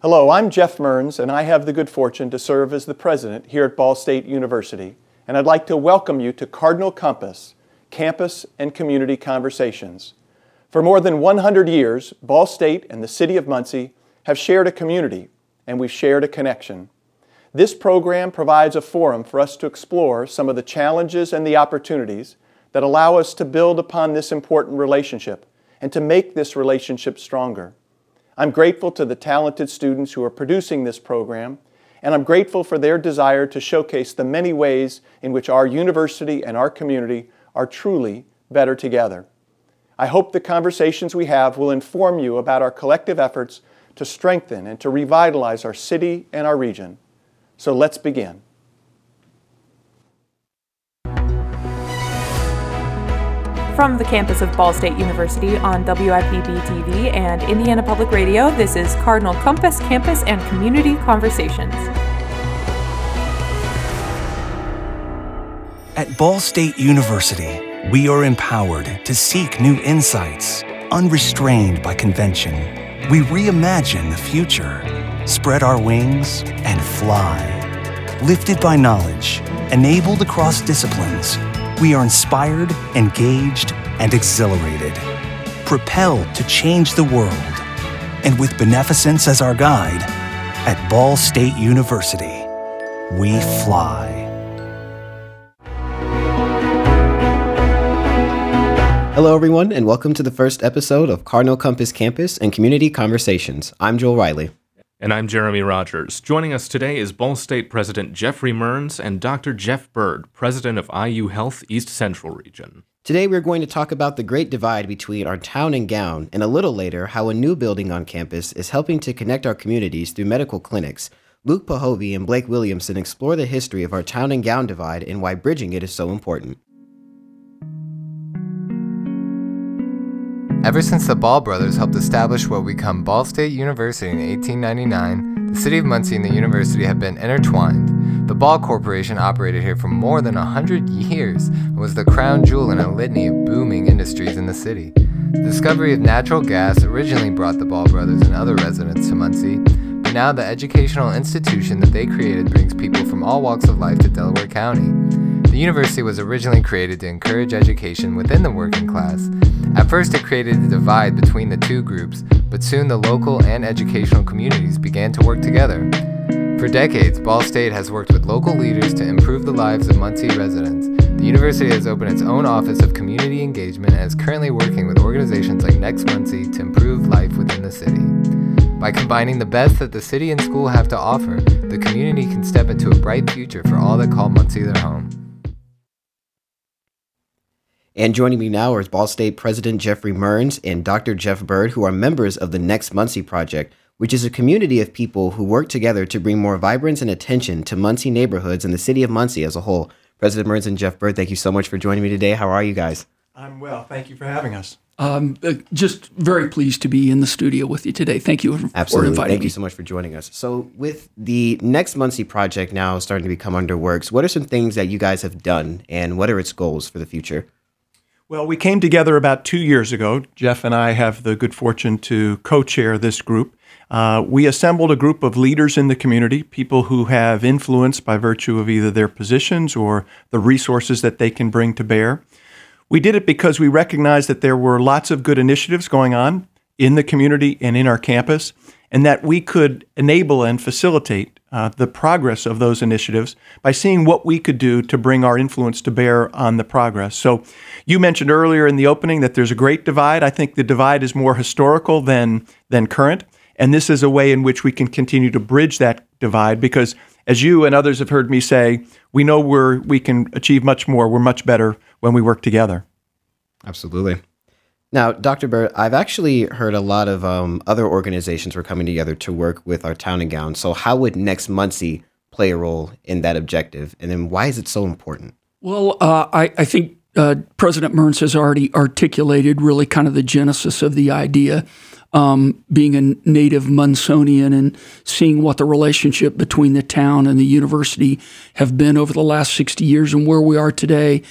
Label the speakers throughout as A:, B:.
A: Hello, I'm Jeff Mearns, and I have the good fortune to serve as the president here at Ball State University. And I'd like to welcome you to Cardinal Compass Campus and Community Conversations. For more than 100 years, Ball State and the City of Muncie have shared a community, and we've shared a connection. This program provides a forum for us to explore some of the challenges and the opportunities that allow us to build upon this important relationship and to make this relationship stronger. I'm grateful to the talented students who are producing this program, and I'm grateful for their desire to showcase the many ways in which our university and our community are truly better together. I hope the conversations we have will inform you about our collective efforts to strengthen and to revitalize our city and our region. So let's begin.
B: From the campus of Ball State University on WIPB TV and Indiana Public Radio, this is Cardinal Compass Campus and Community Conversations.
C: At Ball State University, we are empowered to seek new insights, unrestrained by convention. We reimagine the future, spread our wings, and fly. Lifted by knowledge, enabled across disciplines, we are inspired, engaged, and exhilarated, propelled to change the world. And with beneficence as our guide, at Ball State University, we fly.
D: Hello, everyone, and welcome to the first episode of Cardinal Compass Campus and Community Conversations. I'm Joel Riley.
E: And I'm Jeremy Rogers. Joining us today is Ball State President Geoffrey Mearns and Dr. Jeff Bird, President of IU Health East Central Region.
D: Today, we're going to talk about the great divide between our town and gown, and a little later, how a new building on campus is helping to connect our communities through medical clinics. Luke Pahovy and Blake Williamson explore the history of our town and gown divide and why bridging it is so important.
F: Ever since the Ball brothers helped establish what would become Ball State University in 1899, the city of Muncie and the university have been intertwined. The Ball Corporation operated here for more than 100 years and was the crown jewel in a litany of booming industries in the city. The discovery of natural gas originally brought the Ball brothers and other residents to Muncie, but now the educational institution that they created brings people from all walks of life to Delaware County. The university was originally created to encourage education within the working class. At first, it created a divide between the two groups, but soon the local and educational communities began to work together. For decades, Ball State has worked with local leaders to improve the lives of Muncie residents. The university has opened its own office of community engagement and is currently working with organizations like Next Muncie to improve life within the city. By combining the best that the city and school have to offer, the community can step into a bright future for all that call Muncie their home.
D: And joining me now is Ball State President Geoffrey Mearns and Dr. Jeff Bird, who are members of the Next Muncie Project, which is a community of people who work together to bring more vibrance and attention to Muncie neighborhoods and the city of Muncie as a whole. President Mearns and Jeff Bird, thank you so much for joining me today. How are you guys?
A: I'm well. Thank you for having us.
G: Um, uh, just very pleased to be in the studio with you today. Thank you for
D: Absolutely.
G: inviting
D: Thank
G: me.
D: you so much for joining us. So, with the Next Muncie Project now starting to become under works, what are some things that you guys have done and what are its goals for the future?
A: Well, we came together about two years ago. Jeff and I have the good fortune to co chair this group. Uh, we assembled a group of leaders in the community, people who have influence by virtue of either their positions or the resources that they can bring to bear. We did it because we recognized that there were lots of good initiatives going on in the community and in our campus, and that we could enable and facilitate uh, the progress of those initiatives by seeing what we could do to bring our influence to bear on the progress. So, you mentioned earlier in the opening that there's a great divide. I think the divide is more historical than than current, and this is a way in which we can continue to bridge that divide because as you and others have heard me say, we know we're we can achieve much more. We're much better when we work together.
D: Absolutely. Now, Dr. Bird, I've actually heard a lot of um, other organizations were coming together to work with our town and gown. So, how would Next Muncie play a role in that objective? And then, why is it so important?
G: Well, uh, I, I think uh, President Mearns has already articulated really kind of the genesis of the idea. Um, being a native Munsonian and seeing what the relationship between the town and the university have been over the last 60 years and where we are today,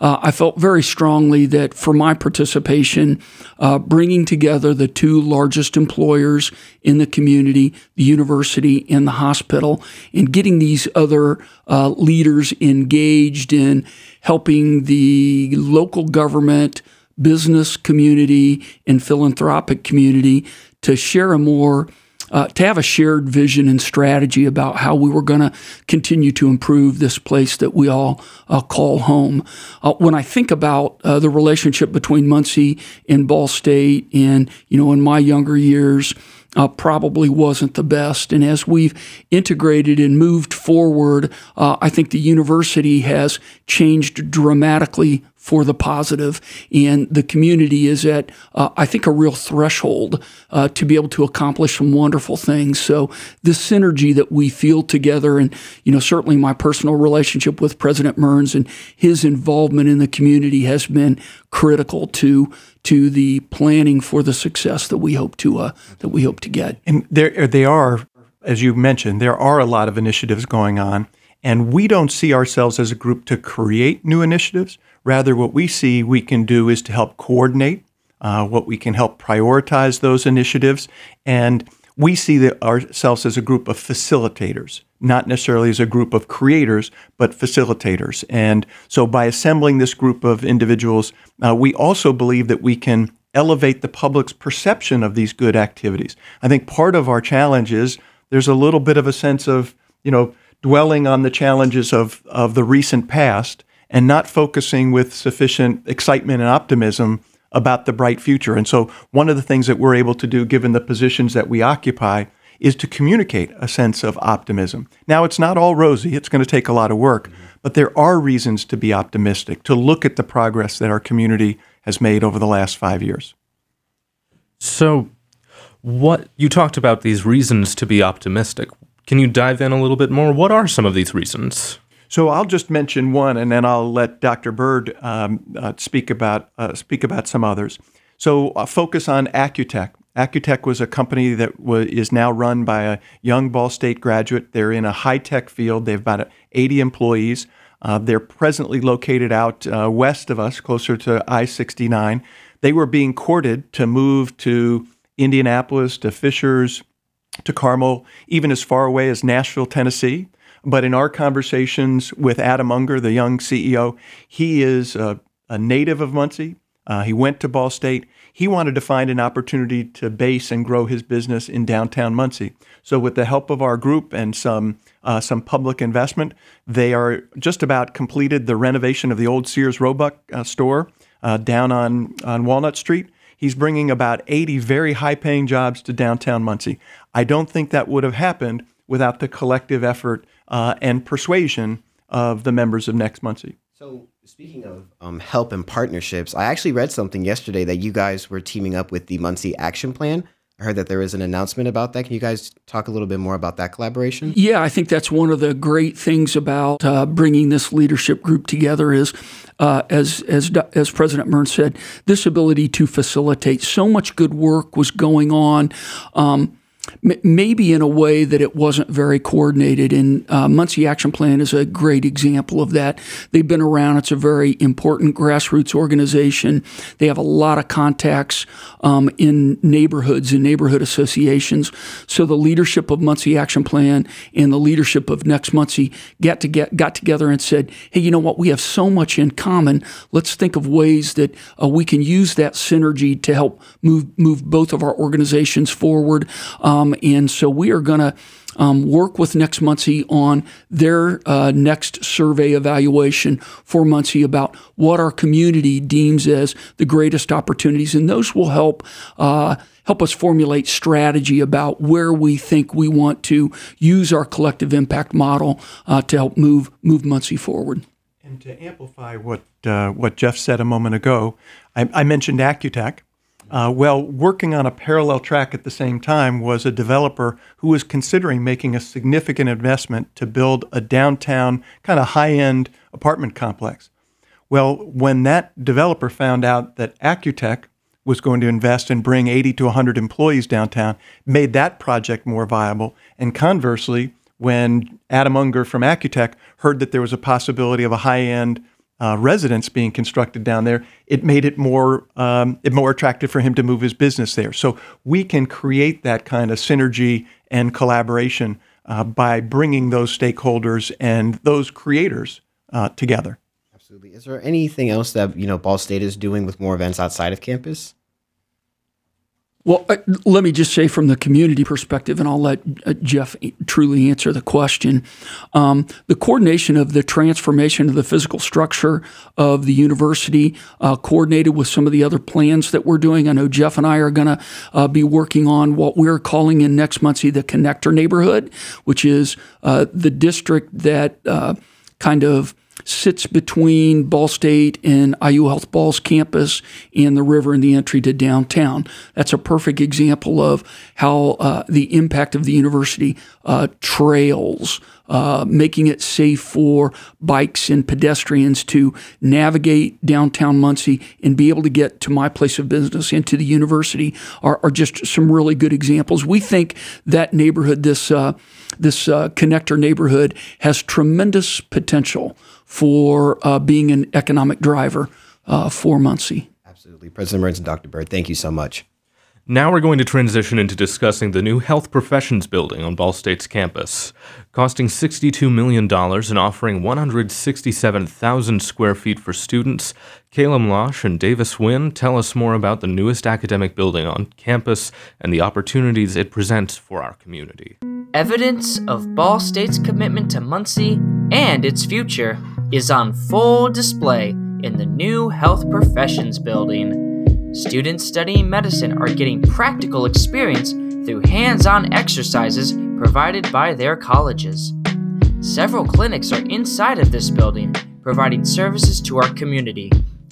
G: uh, I felt very strongly that for my participation, uh, bringing together the two largest employers in the community, the university and the hospital, and getting these other uh, leaders engaged in helping the local government, business community, and philanthropic community to share a more uh, to have a shared vision and strategy about how we were going to continue to improve this place that we all uh, call home. Uh, when I think about uh, the relationship between Muncie and Ball State, and you know, in my younger years, uh, probably wasn't the best. And as we've integrated and moved forward, uh, I think the university has changed dramatically for the positive, and the community is at, uh, I think, a real threshold uh, to be able to accomplish some wonderful things. So this synergy that we feel together, and you know, certainly my personal relationship with President Mearns and his involvement in the community has been critical to to the planning for the success that we hope to uh, that we hope to get.
A: And there, they are, as you mentioned, there are a lot of initiatives going on. And we don't see ourselves as a group to create new initiatives. Rather, what we see we can do is to help coordinate, uh, what we can help prioritize those initiatives. And we see ourselves as a group of facilitators, not necessarily as a group of creators, but facilitators. And so by assembling this group of individuals, uh, we also believe that we can elevate the public's perception of these good activities. I think part of our challenge is there's a little bit of a sense of, you know, dwelling on the challenges of, of the recent past and not focusing with sufficient excitement and optimism about the bright future. And so, one of the things that we're able to do, given the positions that we occupy, is to communicate a sense of optimism. Now, it's not all rosy, it's going to take a lot of work, but there are reasons to be optimistic, to look at the progress that our community has made over the last five years.
E: So, what you talked about these reasons to be optimistic. Can you dive in a little bit more? What are some of these reasons?
A: So I'll just mention one, and then I'll let Dr. Bird um, uh, speak about uh, speak about some others. So uh, focus on Accutech. Accutech was a company that is now run by a young Ball State graduate. They're in a high tech field. They have about 80 employees. Uh, they're presently located out uh, west of us, closer to I 69. They were being courted to move to Indianapolis, to Fishers, to Carmel, even as far away as Nashville, Tennessee. But in our conversations with Adam Unger, the young CEO, he is a, a native of Muncie. Uh, he went to Ball State. He wanted to find an opportunity to base and grow his business in downtown Muncie. So, with the help of our group and some uh, some public investment, they are just about completed the renovation of the old Sears Roebuck uh, store uh, down on on Walnut Street. He's bringing about 80 very high paying jobs to downtown Muncie. I don't think that would have happened without the collective effort uh, and persuasion of the members of Next Muncie.
D: So, speaking of um, help and partnerships, I actually read something yesterday that you guys were teaming up with the Muncie Action Plan. I heard that there was an announcement about that. Can you guys talk a little bit more about that collaboration?
G: Yeah, I think that's one of the great things about uh, bringing this leadership group together is, uh, as as as President Mearns said, this ability to facilitate. So much good work was going on. Um, maybe in a way that it wasn't very coordinated. And uh, Muncie Action Plan is a great example of that. They've been around. It's a very important grassroots organization. They have a lot of contacts um, in neighborhoods and neighborhood associations. So the leadership of Muncie Action Plan and the leadership of Next Muncie got to get got together and said, "Hey, you know what? We have so much in common. Let's think of ways that uh, we can use that synergy to help move move both of our organizations forward." Um, um, and so we are going to um, work with Next Muncie on their uh, next survey evaluation for Muncie about what our community deems as the greatest opportunities, and those will help. Uh, help us formulate strategy about where we think we want to use our collective impact model uh, to help move move Muncie forward.
A: And to amplify what uh, what Jeff said a moment ago, I, I mentioned Accutech. Uh, well, working on a parallel track at the same time was a developer who was considering making a significant investment to build a downtown kind of high end apartment complex. Well, when that developer found out that Accutech was going to invest and bring 80 to 100 employees downtown, made that project more viable. And conversely, when Adam Unger from Accutech heard that there was a possibility of a high end uh, residence being constructed down there, it made it more um, it more attractive for him to move his business there. So we can create that kind of synergy and collaboration uh, by bringing those stakeholders and those creators uh, together.
D: Absolutely. Is there anything else that you know Ball State is doing with more events outside of campus?
G: Well, uh, let me just say from the community perspective, and I'll let uh, Jeff truly answer the question. Um, the coordination of the transformation of the physical structure of the university, uh, coordinated with some of the other plans that we're doing. I know Jeff and I are going to uh, be working on what we're calling in next Muncie the connector neighborhood, which is uh, the district that uh, kind of sits between Ball State and IU Health Ball's campus and the river and the entry to downtown. That's a perfect example of how uh, the impact of the university uh, trails, uh, making it safe for bikes and pedestrians to navigate downtown Muncie and be able to get to my place of business and to the university are, are just some really good examples. We think that neighborhood, this uh, this uh, connector neighborhood, has tremendous potential for uh, being an economic driver uh, for Muncie.
D: Absolutely. President Mearns and Dr. Bird, thank you so much.
E: Now we're going to transition into discussing the new Health Professions building on Ball State's campus. Costing $62 million and offering 167,000 square feet for students, Caleb Losh and Davis Wynn tell us more about the newest academic building on campus and the opportunities it presents for our community.
H: Evidence of Ball State's commitment to Muncie and its future is on full display in the new Health Professions building. Students studying medicine are getting practical experience through hands on exercises provided by their colleges. Several clinics are inside of this building, providing services to our community,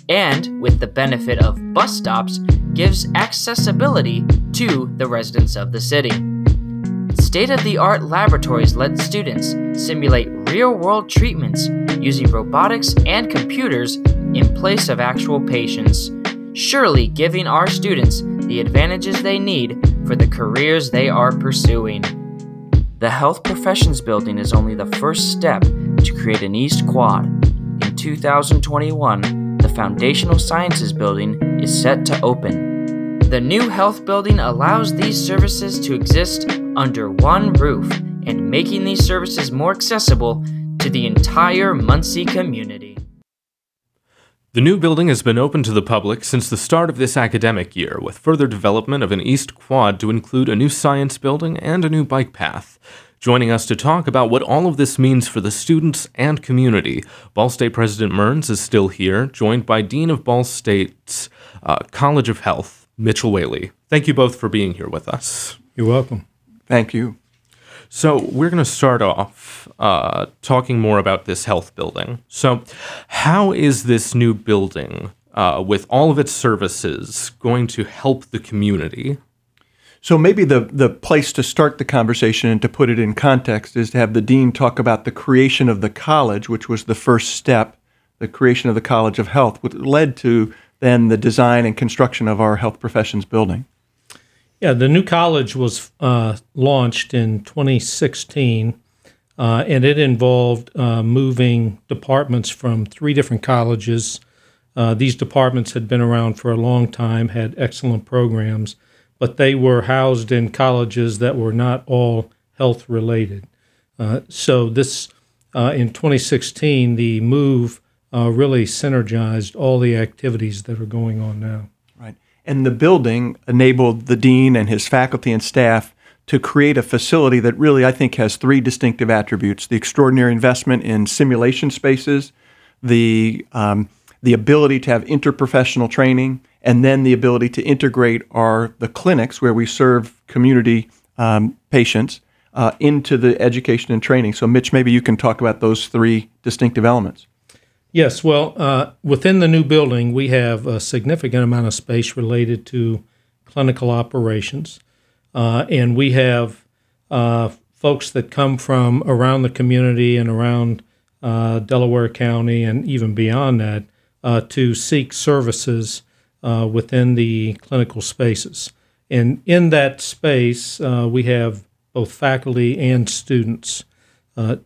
H: and, with the benefit of bus stops, gives accessibility to the residents of the city. State of the art laboratories let students simulate real world treatments using robotics and computers in place of actual patients, surely giving our students the advantages they need for the careers they are pursuing. The Health Professions Building is only the first step to create an East Quad. In 2021, the Foundational Sciences Building is set to open. The new health building allows these services to exist under one roof and making these services more accessible to the entire Muncie community.
E: The new building has been open to the public since the start of this academic year, with further development of an East Quad to include a new science building and a new bike path. Joining us to talk about what all of this means for the students and community, Ball State President Mearns is still here, joined by Dean of Ball State's uh, College of Health, Mitchell Whaley. Thank you both for being here with us.
I: You're welcome.
A: Thank you.
E: So, we're going to start off uh, talking more about this health building. So, how is this new building, uh, with all of its services, going to help the community?
A: So maybe the, the place to start the conversation and to put it in context is to have the dean talk about the creation of the college, which was the first step, the creation of the College of Health, which led to then the design and construction of our health professions building.
I: Yeah, the new college was uh, launched in 2016, uh, and it involved uh, moving departments from three different colleges. Uh, these departments had been around for a long time, had excellent programs, but they were housed in colleges that were not all health related. Uh, so, this uh, in 2016, the move really synergized all the activities that are going on now. Right.
A: And the building enabled the dean and his faculty and staff to create a facility that really, I think, has three distinctive attributes the extraordinary investment in simulation spaces, the, um, the ability to have interprofessional training, and then the ability to integrate our the clinics where we serve community um, patients uh, into the education and training. So, Mitch, maybe you can talk about those three distinctive elements.
I: Yes, well, uh, within the new building, we have a significant amount of space related to clinical operations. Uh, and we have uh, folks that come from around the community and around uh, Delaware County and even beyond that uh, to seek services uh, within the clinical spaces. And in that space, we have both faculty and students.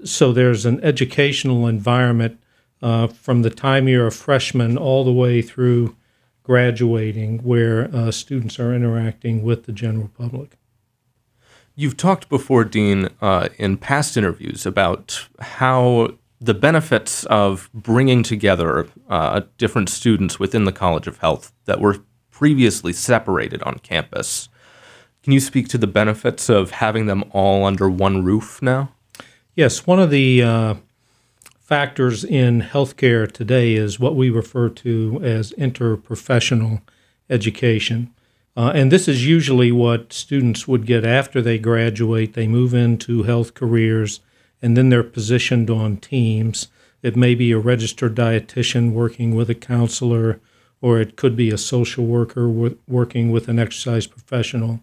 I: so there's an educational environment uh, from the time you're a freshman all the way through graduating, where uh, students are interacting with the general public.
E: You've talked before, Dean, uh, in past interviews about how the benefits of bringing together uh, different students within the College of Health that were previously separated on campus. Can you speak to the benefits of having them all under one roof now?
I: Yes, one of the uh, factors in healthcare today is what we refer to as interprofessional education. Uh, and this is usually what students would get after they graduate. They move into health careers and then they're positioned on teams. It may be a registered dietitian working with a counselor, or it could be a social worker working with an exercise professional.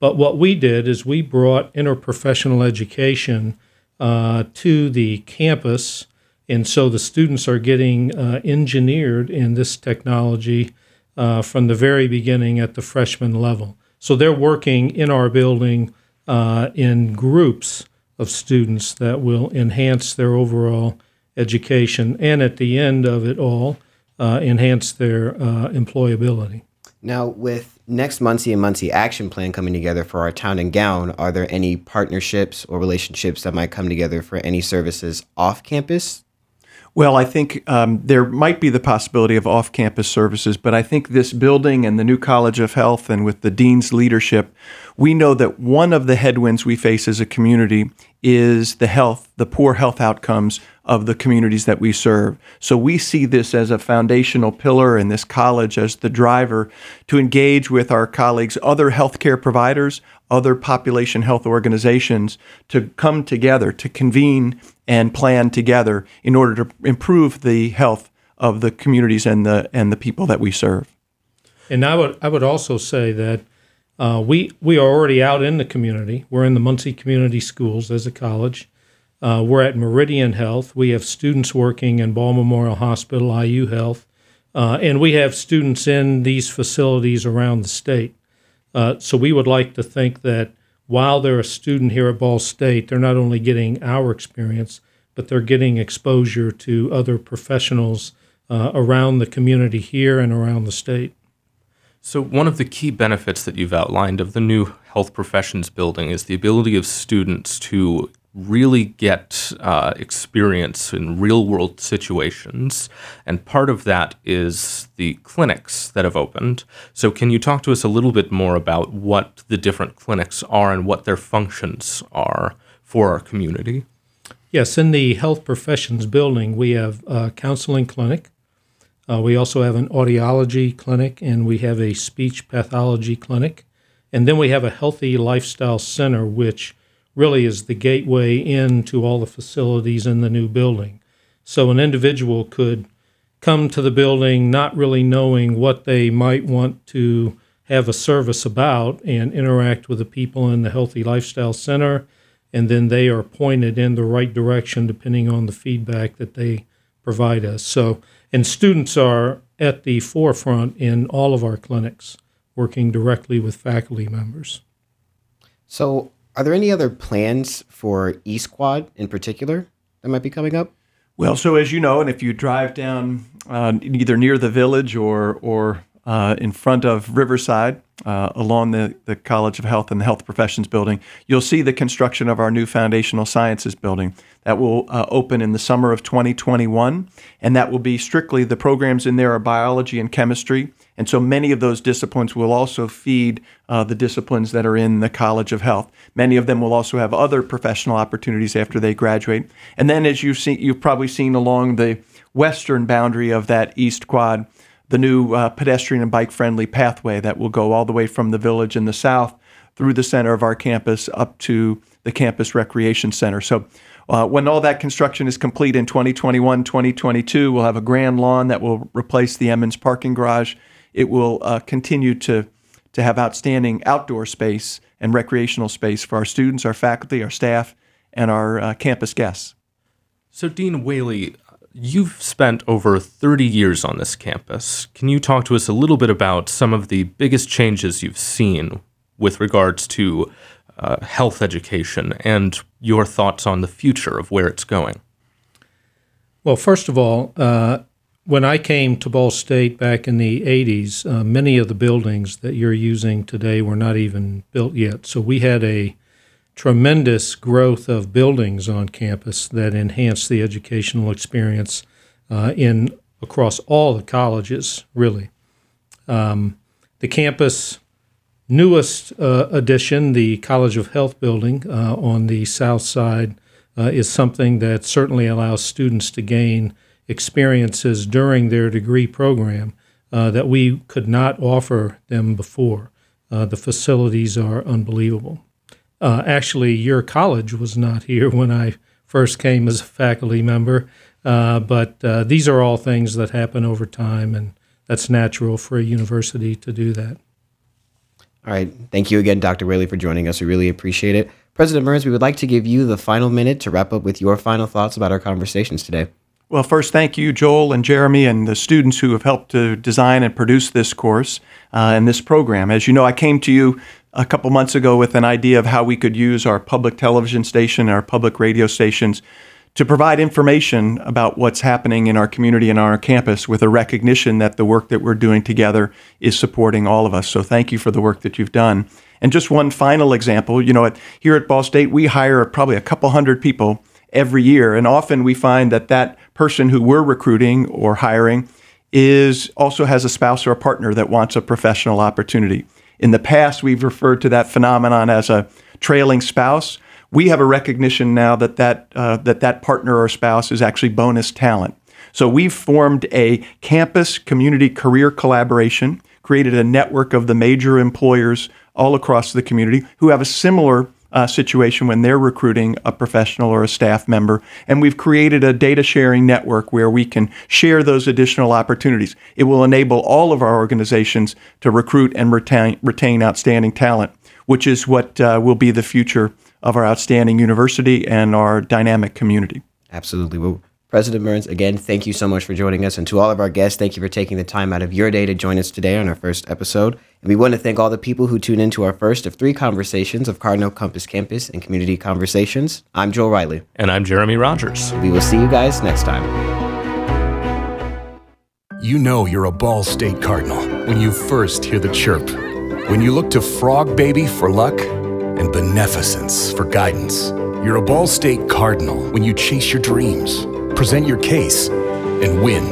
I: But what we did is we brought interprofessional education uh, to the campus, and so the students are getting uh, engineered in this technology uh, from the very beginning at the freshman level. So they're working in our building uh, in groups of students that will enhance their overall education and at the end of it all, uh, enhance their uh, employability.
D: Now, with next Muncie and Muncie Action Plan coming together for our town and gown, are there any partnerships or relationships that might come together for any services off campus
A: well, I think um, there might be the possibility of off campus services, but I think this building and the new College of Health and with the Dean's leadership, we know that one of the headwinds we face as a community is the health, the poor health outcomes of the communities that we serve. So we see this as a foundational pillar in this college as the driver to engage with our colleagues, other healthcare providers, other population health organizations to come together, to convene and plan together in order to improve the health of the communities and the and the people that we serve.
I: And I would I would also say that uh, we we are already out in the community. We're in the Muncie Community Schools as a college. Uh, we're at Meridian Health. We have students working in Ball Memorial Hospital, IU Health, uh, and we have students in these facilities around the state. Uh, so we would like to think that while they're a student here at Ball State, they're not only getting our experience, but they're getting exposure to other professionals uh, around the community here and around the state.
E: So, one of the key benefits that you've outlined of the new health professions building is the ability of students to really get uh, experience in real world situations. And part of that is the clinics that have opened. So, can you talk to us a little bit more about what the different clinics are and what their functions are for our community?
I: Yes, in the health professions building, we have a counseling clinic. Uh, we also have an audiology clinic and we have a speech pathology clinic. And then we have a healthy lifestyle center, which really is the gateway into all the facilities in the new building. So an individual could come to the building not really knowing what they might want to have a service about and interact with the people in the Healthy Lifestyle Center. And then they are pointed in the right direction depending on the feedback that they provide us. So, and students are at the forefront in all of our clinics, working directly with faculty members.
D: So, are there any other plans for East Quad in particular that might be coming up?
A: Well, so as you know, and if you drive down uh, either near the village or or uh, in front of Riverside, uh, along the, the College of Health and the Health Professions building, you'll see the construction of our new Foundational Sciences building. That will uh, open in the summer of 2021, and that will be strictly the programs in there are biology and chemistry. And so many of those disciplines will also feed uh, the disciplines that are in the College of Health. Many of them will also have other professional opportunities after they graduate. And then, as you've seen, you've probably seen along the western boundary of that East Quad, the new uh, pedestrian and bike friendly pathway that will go all the way from the village in the south through the center of our campus up to the campus recreation center. So, uh, when all that construction is complete in 2021, 2022, we'll have a grand lawn that will replace the Emens parking garage. It will uh, continue to, to have outstanding outdoor space and recreational space for our students, our faculty, our staff, and our uh, campus guests.
E: So, Dean Whaley, You've spent over 30 years on this campus. Can you talk to us a little bit about some of the biggest changes you've seen with regards to uh, health education and your thoughts on the future of where it's going?
I: Well, first of all, uh, when I came to Ball State back in the 80s, uh, many of the buildings that you're using today were not even built yet. So we had a tremendous growth of buildings on campus that enhance the educational experience uh, in across all the colleges, really. Um, the campus newest uh, addition, the College of Health building uh, on the south side, uh, is something that certainly allows students to gain experiences during their degree program uh, that we could not offer them before. Uh, the facilities are unbelievable. Uh, actually, your college was not here when I first came as a faculty member, but these are all things that happen over time, and that's natural for a university to do that.
D: All right. Thank you again, Dr. Whaley, for joining us. We really appreciate it. President Mearns, we would like to give you the final minute to wrap up with your final thoughts about our conversations today.
A: Well, first, thank you, Joel and Jeremy, and the students who have helped to design and produce this course uh, and this program. As you know, I came to you a couple months ago with an idea of how we could use our public television station, our public radio stations to provide information about what's happening in our community and our campus with a recognition that the work that we're doing together is supporting all of us. So thank you for the work that you've done. And just one final example, you know, at, here at Ball State, we hire probably a couple hundred people every year, and often we find that that person who we're recruiting or hiring is also has a spouse or a partner that wants a professional opportunity. In the past, we've referred to that phenomenon as a trailing spouse we have a recognition now that that, uh, that that partner or spouse is actually bonus talent. So we've formed a campus community career collaboration, created a network of the major employers all across the community who have a similar uh, situation when they're recruiting a professional or a staff member. And we've created a data sharing network where we can share those additional opportunities. It will enable all of our organizations to recruit and retain, retain outstanding talent, which is what uh, will be the future of our outstanding university and our dynamic community.
D: Absolutely. Well, President Mearns, again, thank you so much for joining us. And to all of our guests, thank you for taking the time out of your day to join us today on our first episode. And we want to thank all the people who tune into our first of three conversations of Cardinal Compass Campus and Community Conversations. I'm Joel Riley.
E: And I'm Jeremy Rogers.
D: We will see you guys next time.
J: You know you're a Ball State Cardinal when you first hear the chirp. When you look to Frog Baby for luck and beneficence for guidance. You're a Ball State Cardinal when you chase your dreams, present your case, and win.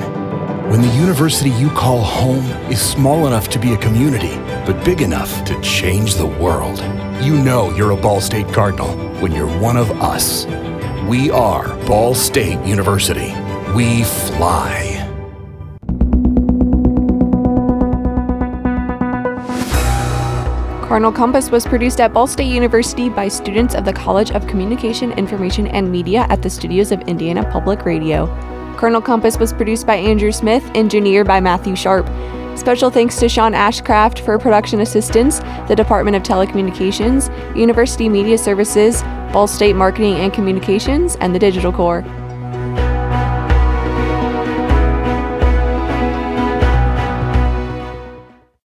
J: When the university you call home is small enough to be a community, but big enough to change the world. You know you're a Ball State Cardinal when you're one of us. We are Ball State University. We fly.
K: Cardinal Compass was produced at Ball State University by students of the College of Communication, Information, and Media at the studios of Indiana Public Radio. Cardinal Compass was produced by Andrew Smith, engineered by Matthew Sharp. Special thanks to Sean Ashcraft for production assistance, the Department of Telecommunications, University Media Services, Ball State Marketing and Communications, and the Digital Corps.